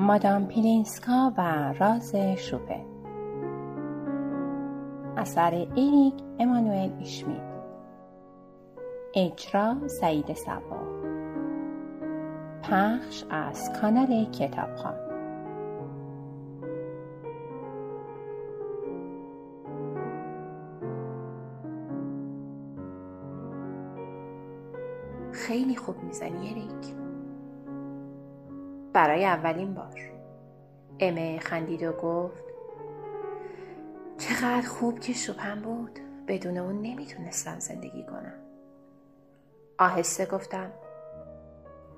مادام پیلینسکا و راز شوپن اثر اریک امانوئل اشمیت اجرا سعید سبا پخش از کانال کتابخوان خیلی خوب می‌زنی اریک برای اولین بار. امه خندید و گفت چقدر خوب که شوپن بود. بدون اون نمی‌تونستم زندگی کنم. آهسته گفتم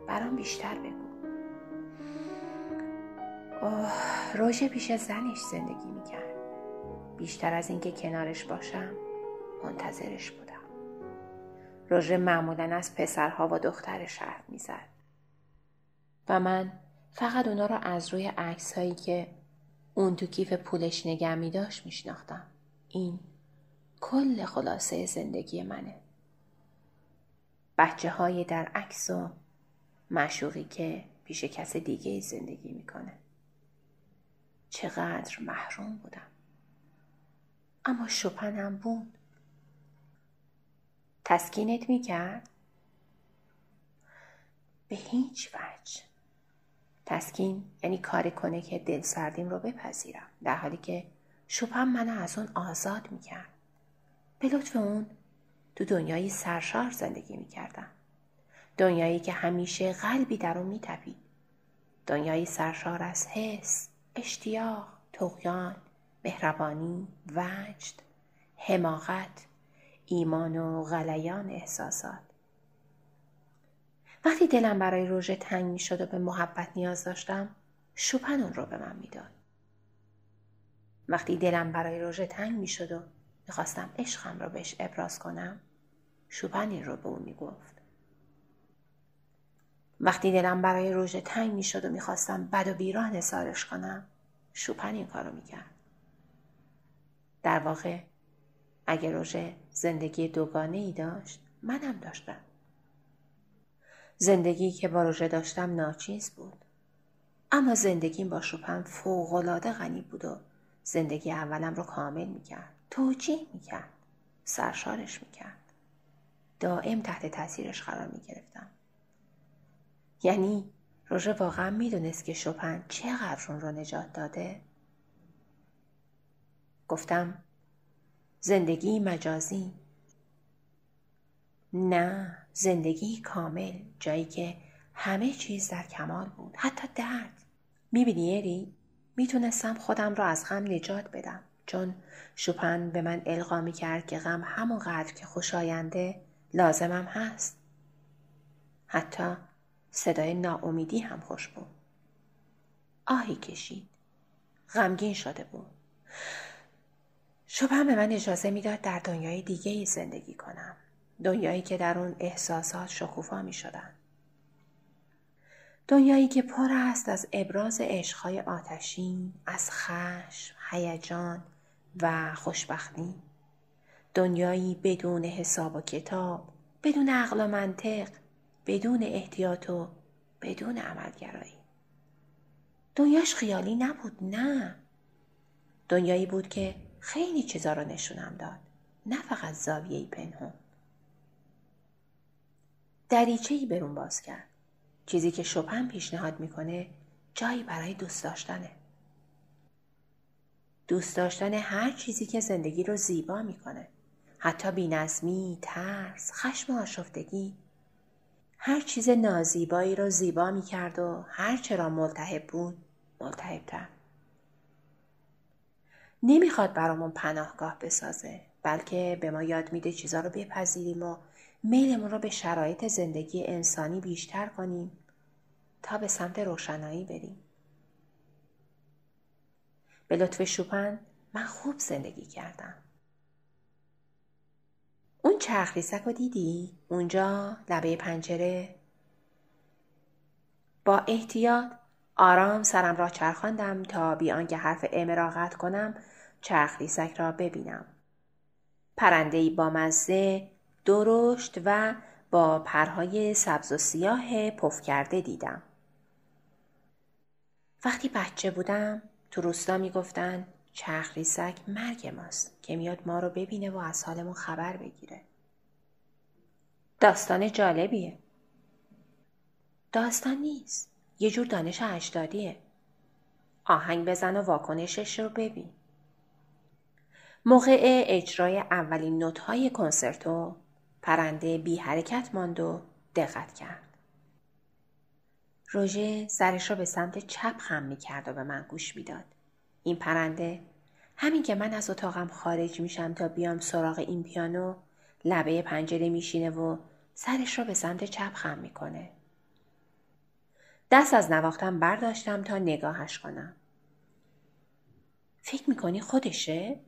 برام بیشتر بگو. اوه روژه پیش زنش زندگی می‌کرد. بیشتر از اینکه کنارش باشم منتظرش بودم. روژه معمولا از پسرها و دخترش حرف می‌زد. و من فقط اونا رو از روی عکس هایی که اون تو کیف پولش نگه می داشت. این کل خلاصه زندگی منه. بچه های در عکس و مشوقی که پیش کس دیگه زندگی می‌کنه. چقدر محروم بودم. اما شپنم بود. تسکینت می‌کرد؟ به هیچ وجه. تسکین یعنی کاری کنه که دل سردیم رو بپذیرم. در حالی که شوپم منو از اون آزاد می‌کرد. به لطف اون تو دنیایی سرشار زندگی می‌کردم. دنیایی که همیشه قلبی در اون میتپید. دنیایی سرشار از حس اشتیاق تقیان مهربانی وجد حماقت ایمان و غلیان احساسات. وقتی دلم برای روژه تنگ می شد و به محبت نیاز داشتم شوپن اون رو به من می‌داد. وقتی دلم برای روژه تنگ می شد و می‌خواستم عشقم رو بهش ابراز کنم شوپن این رو به اون می‌گفت. وقتی دلم برای روژه تنگ می شد و می‌خواستم بد و بیران حسارش کنم شوپن این کارو می‌کرد. در واقع اگر روژه زندگی دوگانه ای داشت منم داشتم. زندگی که با روژه داشتم ناچیز بود. اما زندگیم با شوپن فوقالعاده غنی بود و زندگی اولم رو کامل می‌کرد. توجیه می‌کرد. سرشارش می‌کرد. دائم تحت تاثیرش قرار می‌گرفتم. یعنی روژه واقعا می‌دونست که شوپن چقدر اون رو نجات داده؟ گفتم زندگی مجازی نه زندگی کامل جایی که همه چیز در کمال بود حتی درد. می‌بینی اری می‌تونستم خودم را از غم نجات بدم. چون شوپن به من القا می‌کرد که غم همونقدر که خوشاینده لازمم هست. حتی صدای ناامیدی هم خوش بود. آهی کشید. غمگین شده بود. شوپن به من اجازه می‌داد در دنیای دیگه ای زندگی کنم. دنیایی که در اون احساسات شکوفا می شدن. دنیایی که پر است از ابراز عشقهای آتشین، از خشم، هیجان و خوشبختی. دنیایی بدون حساب و کتاب، بدون عقل و منطق، بدون احتیاط و بدون عملگرایی. دنیاش خیالی نبود نه. دنیایی بود که خیلی چیزا رو نشونم داد. نه فقط زاویه پنهون. دریچه ای برون باز کرد. چیزی که شپن پیشنهاد می‌کنه جایی برای دوست داشتنه. دوست داشتن هر چیزی که زندگی رو زیبا می‌کنه. حتی بینظمی، ترس، خشم و آشفتگی. هر چیز نازیبایی رو زیبا می‌کرد و هر چرا ملتهب بود ملتهبتر. نمی‌خواد برامون پناهگاه بسازه بلکه به ما یاد میده چیزا رو بپذیریم و میلمون رو به شرایط زندگی انسانی بیشتر کنیم تا به سمت روشنایی بریم. به لطف شوپن من خوب زندگی کردم. اون چرخ رو دیدی؟ اونجا لبه پنجره؟ با احتیاط آرام سرم را چرخاندم تا بیان که حرف امراقت کنم چرخ را ببینم. پرندهی با مزه درشت و با پرهای سبز و سیاه پف کرده دیدم. وقتی بچه بودم تو روستا می‌گفتن چرخ ریسک مرگ ماست که میاد ما رو ببینه و از حالمون خبر بگیره. داستان جالبیه. داستان نیست. یه جور دانش اجدادیه. آهنگ بزن و واکنشش رو ببین. موقع اجرای اولین نوت‌های کنسرتو پرنده بی حرکت ماند و دقت کرد. روژه سرش را به سمت چپ خم می کرد و به من گوش می‌داد. این پرنده همین که من از اتاقم خارج میشم تا بیام سراغ این پیانو لبه پنجره میشینه و سرش را به سمت چپ خم می‌کنه. دست از نواختم برداشتم تا نگاهش کنم. فکر می‌کنی خودشه؟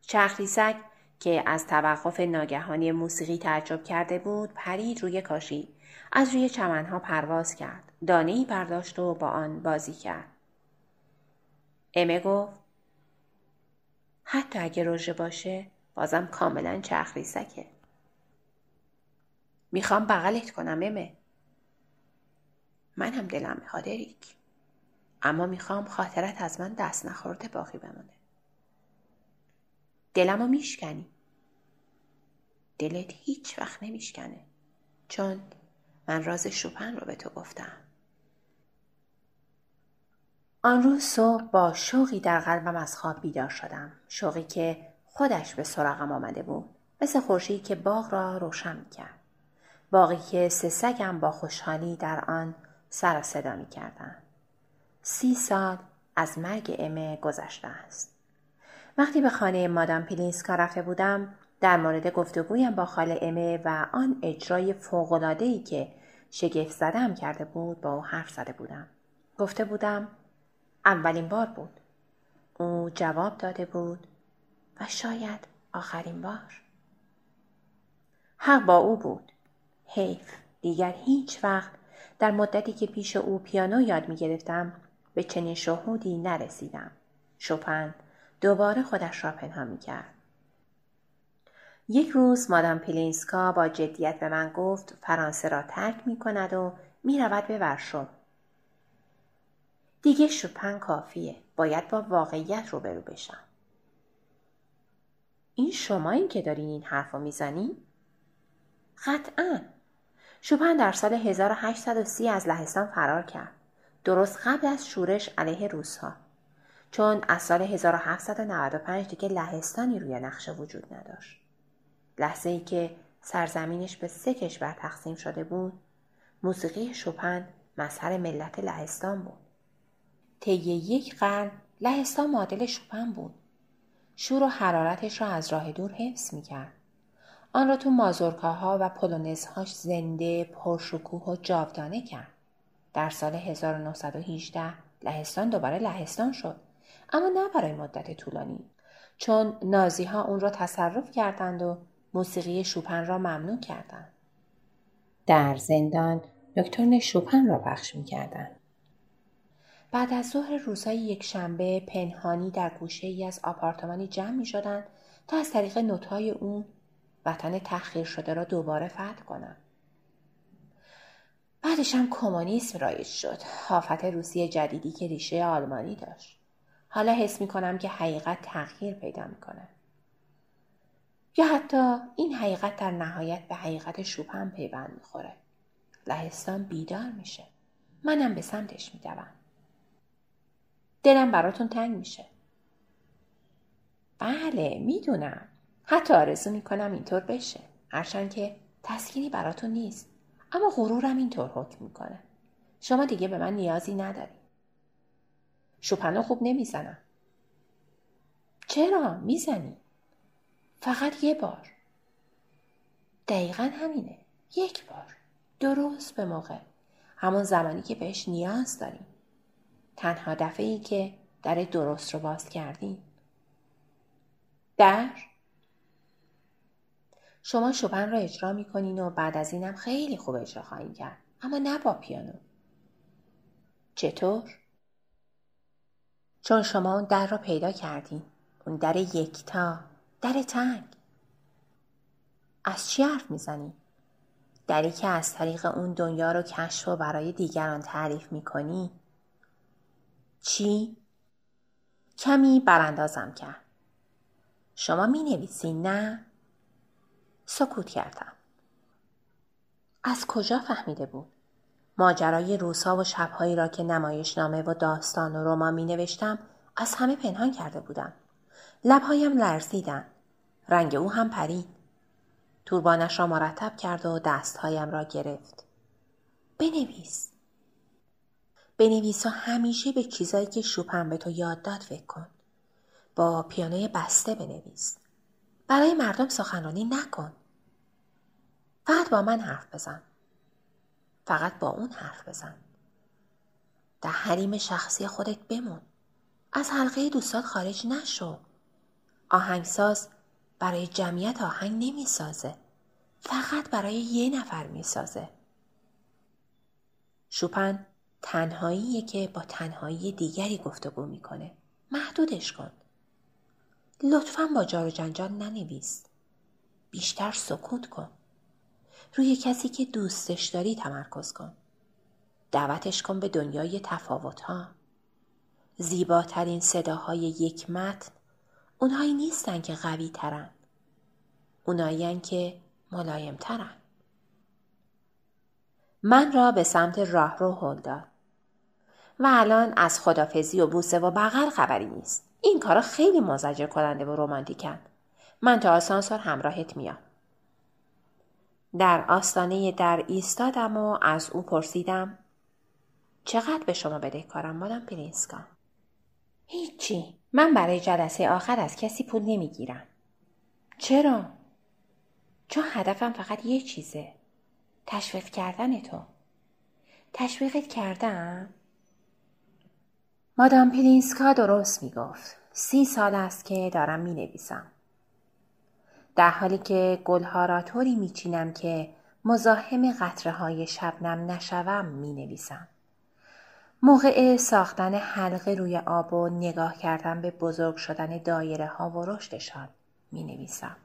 چرخریسک که از توقف ناگهانی موسیقی تعجب کرده بود پرید روی کاشی. از روی چمنها پرواز کرد. دانه ای برداشت و با آن بازی کرد. امه گفت حتی اگه روژه باشه بازم کاملا چرخریسکه می‌خوام بغلت کنم امه. من هم دلم می‌خواد اما می‌خوام خاطرت از من دست نخورده باقی بمونه. دلمو میشکنی. دلت هیچ وقت نمیشکنه. چون من راز شوپن رو به تو گفتم. آن روز صبح با شوقی در قلبم از خواب بیدار شدم. شوقی که خودش به سراغم آمده بود. مثل خورشید که باغ را روشن می‌کرد. باقی که سه سگم با خوشحالی در آن سر صدا می‌کردند سی سال از مرگ امه گذشته است. وقتی به خانه مادام پلینسکا رفته بودم در مورد گفتگویم با خاله امه و آن اجرای فوقلادهی که شگفت زدم کرده بود با او حرف زده بودم. گفته بودم اولین بار بود. او جواب داده بود و شاید آخرین بار. حق با او بود. حیف دیگر هیچ وقت در مدتی که پیش او پیانو یاد می گرفتم به چنین شهودی نرسیدم. شوپن دوباره خودش را پنهان. یک روز مادام پیلینسکا با جدیت به من گفت فرانسه را ترک می کند و می رود به ورشو. دیگه شوپن کافیه. باید با واقعیت روبرو بشم. این شما این که دارین این حرف رو می‌زنی؟ قطعا. شپن در سال 1830 از لهستان فرار کرد. درست قبل از شورش علیه روسها. چون از سال 1795 دیگه لهستانی روی نقشه وجود نداشت. لحظه ای که سرزمینش به سه کشور تقسیم شده بود موسیقی شپن مظهر ملت لهستان بود. طی یک قرن لهستان معادل شپن بود. شور و حرارتش را از راه دور حفظ می‌کرد. آن را تو مازورکاها و پولونزهاش زنده پرشکوه و جاودانه کرد. در سال 1918 لهستان دوباره لهستان شد. اما نه برای مدت طولانی چون نازی ها اون را تصرف کردند و موسیقی شوپن را ممنوع کردند. در زندان نکترن شوپن را پخش می کردن. بعد از ظهر روزهای یک شنبه پنهانی در گوشه ای از آپارتمانی جمع می شدن تا از طریق نوتهای اون وطن تخیر شده را دوباره فتح کنند. بعدش هم کمونیسم رایج شد. حافت روسیه جدیدی که ریشه آلمانی داشت. حالا حس می کنم که حقیقت تغییر پیدا می کنه. یا حتی این حقیقت در نهایت به حقیقت شوپن پیوند می‌خوره. لهستان بیدار میشه. منم به سمتش میدوم. دلم براتون تنگ میشه. بله می‌دونم. حتی آرزو می‌کنم اینطور بشه. هرچند که تسکینی براتون نیست. اما غرورم اینطور حکم می‌کنه. شما دیگه به من نیازی نداری. شوپنو خوب نمی‌زنم. چرا؟ می‌زنی. فقط یه بار. دقیقا همینه. یک بار. درست به موقع. همون زمانی که بهش نیاز داریم. تنها دفعه ای که در درست رو باز کردیم. در؟ شما شپن را اجرا می‌کنین و بعد از اینم خیلی خوب اجرا خواهیم کرد. اما نه با پیانو. چطور؟ چون شما اون در را پیدا کردین اون در یکتا در تنگ از چی حرف می‌زنی؟ دری که از طریق اون دنیا رو کشف و برای دیگران تعریف می‌کنی چی؟ کمی براندازم کرد. شما می نویسین نه؟ سکوت کردم. از کجا فهمیده بود؟ ماجرای روزها و شبهایی را که نمایشنامه و داستان و رمان می نوشتم از همه پنهان کرده بودم. لبهایم لرزیدن. رنگ او هم پرید. توربانش را مرتب کرد و دستهایم را گرفت. بنویس. بنویس و همیشه به چیزایی که شوپم به تو یاد داد فکر کن. با پیانوی بسته بنویس. برای مردم سخنرانی نکن. فقط با من حرف بزن. فقط با اون حرف بزن. در حریم شخصی خودت بمون. از حلقه دوستات خارج نشو. آهنگساز برای جمعیت آهنگ نمی‌سازه. فقط برای یه نفر می‌سازه. شوپن تنهاییه که با تنهایی دیگری گفتگو می‌کنه. محدودش کن. لطفا با جار و جنجال ننویس. بیشتر سکوت کن. روی کسی که دوستش داری تمرکز کن. دعوتش کن به دنیای تفاوت ها. زیباترین صداهای یک متن اونهایی نیستن که قوی ترن. اونایی که ملایم ترن. من را به سمت راه رو هل داد. و الان از خدافزی و بوسه و بغل خبری نیست. این کارا خیلی مزجر کننده و رومانتیکن. من تا آسانسور همراهت میام. در آستانه در ایستادم و از او پرسیدم چقدر به شما بدهکارم مادام پیلینسکا؟ هیچی. من برای جلسه آخر از کسی پول نمی‌گیرم. چرا؟ چون هدفم فقط یه چیزه. تشویق کردن تو. تشویقت کردم؟ مادام پیلینسکا درست می‌گفت. سی سال است که دارم می نویسم. در حالی که گلها را طوری می چینم که مزاحم قطره های شبنم نشوم می نویسم. موقع ساختن حلقه روی آب و نگاه کردن به بزرگ شدن دایره ها و رشدشان می نویسم.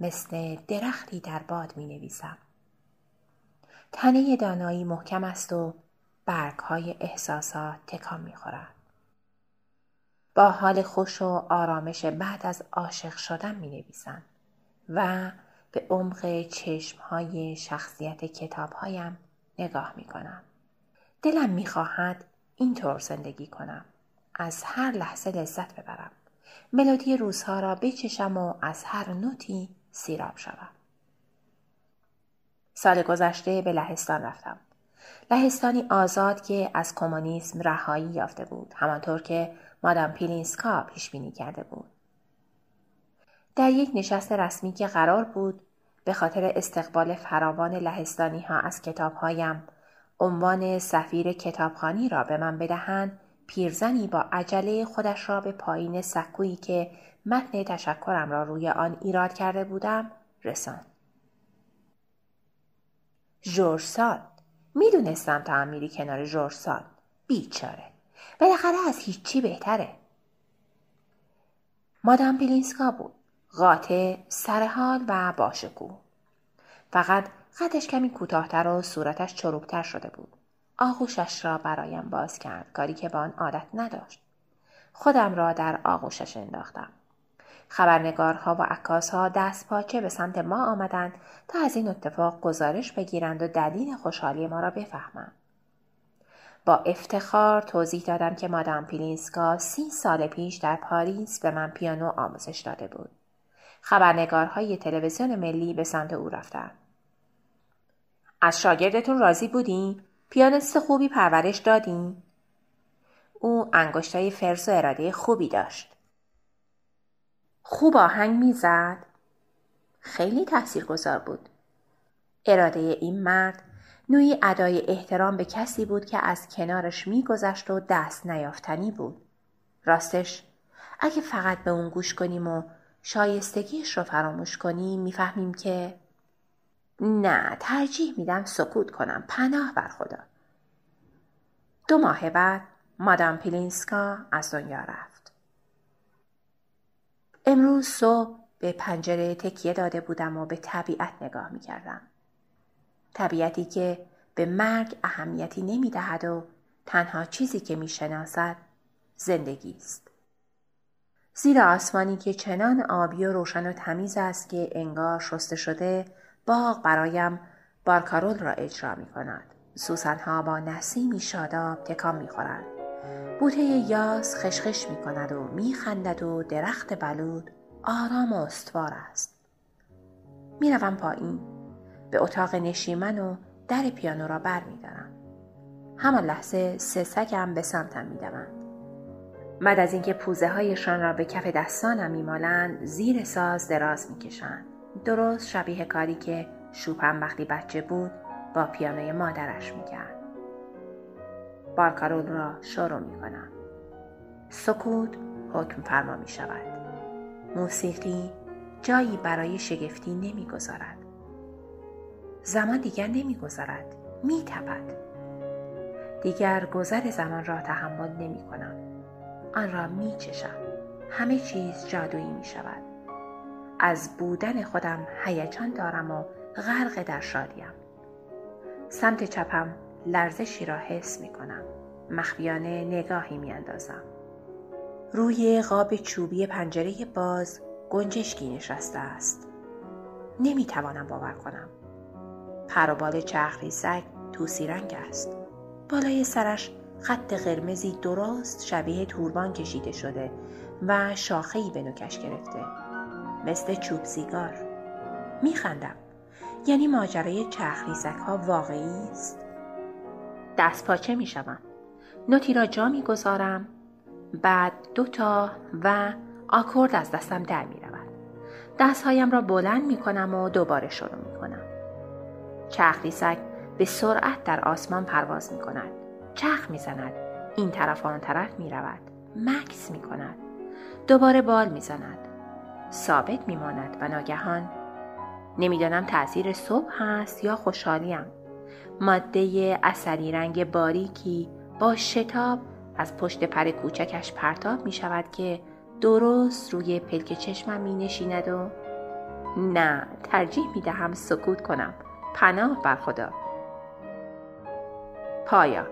مثل درختی در باد می نویسم. تنه دانایی محکم است و برگ های احساسات تکان می. با حال خوش و آرامش بعد از عاشق شدن می نویسم و به عمق چشم های شخصیت کتاب هایم نگاه می کنم. دلم می خواهد اینطور زندگی کنم. از هر لحظه لذت ببرم. ملودی روزها را بچشم و از هر نوتی سیراب شوم. سال گذشته به لهستان رفتم. لهستانی آزاد که از کمونیسم رهایی یافته بود همانطور که مادام پیلینسکا پیش بینی کرده بود در یک نشست رسمی که قرار بود به خاطر استقبال فراوان لهستانی ها از کتابهایم عنوان سفیر کتابخانی را به من بدهند پیرزنی با عجله خودش را به پایین سکویی که متن تشکرم را روی آن ایراد کرده بودم رساند. ژورسان می‌دونستم تا هم میری کنار ژورسان بیچاره. بالاخره از هیچی بهتره. مادام پلینسکا بود. قاطع سرحال و باشکو فقط قدش کمی کوتاهتر و صورتش چروکتر شده بود آغوشش را برایم باز کرد کاری که با آن عادت نداشت خودم را در آغوشش انداختم خبرنگارها و عکاسها دست پاچه به سمت ما آمدند تا از این اتفاق گزارش بگیرند و دلیل خوشحالی ما را بفهمند. با افتخار توضیح دادم که مادام پیلینسکا سی سال پیش در پاریس به من پیانو آموزش داده بود. خبرنگارهای تلویزیون ملی به سمت او رفتند. از شاگردتون راضی بودین؟ پیانیست خوبی پرورش دادین؟ او انگشتای فرز و اراده خوبی داشت. خوب آهنگ می‌زد؟ خیلی تأثیر گذار بود. اراده این مرد نوعی ادای احترام به کسی بود که از کنارش میگذشت و دست نیافتنی بود. راستش اگه فقط به اون گوش کنیم و شایستگیش رو فراموش کنیم می‌فهمیم که نه ترجیح میدم سکوت کنم پناه بر خدا. دو ماه بعد مادام پلینسکا از دنیا رفت. امروز صبح به پنجره تکیه داده بودم و به طبیعت نگاه می کردم. طبیعتی که به مرگ اهمیتی نمی دهد و تنها چیزی که می‌شناسد زندگی است. زیر آسمانی که چنان آبی و روشن و تمیز است که انگار شسته شده باغ برایم بارکارول را اجرا می کند. سوسنها با نسیمی شاداب تکان می خورند. بوته یاس خشخش می کند و می خندد و درخت بلود آرام و استوار است. می روم پایین به اتاق نشیمن و در پیانو را بر می دارم. همان لحظه سه سگم به سمتم می دوند. بعد از اینکه پوزه هایشان را به کف دستانم میمالند زیر ساز دراز می‌کشند درست شبیه کاری که شوپم وقتی بچه بود با پیانوی مادرش می‌کرد بارکارول را شروع می‌کنم سکوت حکم فرما می شود. موسیقی جایی برای شگفتی نمی‌گذارد. زمان دیگر نمی‌گذارد. میتپد. دیگر گذر زمان را تحمل نمی کنم. آن را می چشم. همه چیز جادویی می شود. از بودن خودم هیجان دارم و غرق در شادیم. سمت چپم لرزشی را حس می کنم. مخفیانه نگاهی می اندازم. روی قاب چوبی پنجره باز گنجشکی نشسته است. نمی توانم باور کنم. پر و بال چرخی سگ توسی رنگ است. بالای سرش خط قرمزی درست شبیه توربان کشیده شده و شاخهی به نوکش گرفته. مثل چوب سیگار. میخندم. یعنی ماجرای چرخ ها واقعی است. دست پاچه می شوم. نوتی را جا می گذارم. بعد دوتا و آکورد از دستم در می رود. دستهایم را بلند می کنم و دوباره شروع می کنم. به سرعت در آسمان پرواز می کند. چرخ می زند. این طرف آن طرف می رود. مکس می کند. دوباره بال می زند. ثابت می ماند و ناگهان نمی‌دانم تاثیر صبح هست یا خوشحالیم. ماده اثری رنگ باریکی با شتاب از پشت پر کوچکش پرتاب می شود که درست روی پلک چشمم می نشیند و نه ترجیح می دهم سکوت کنم پناه بر خدا پایا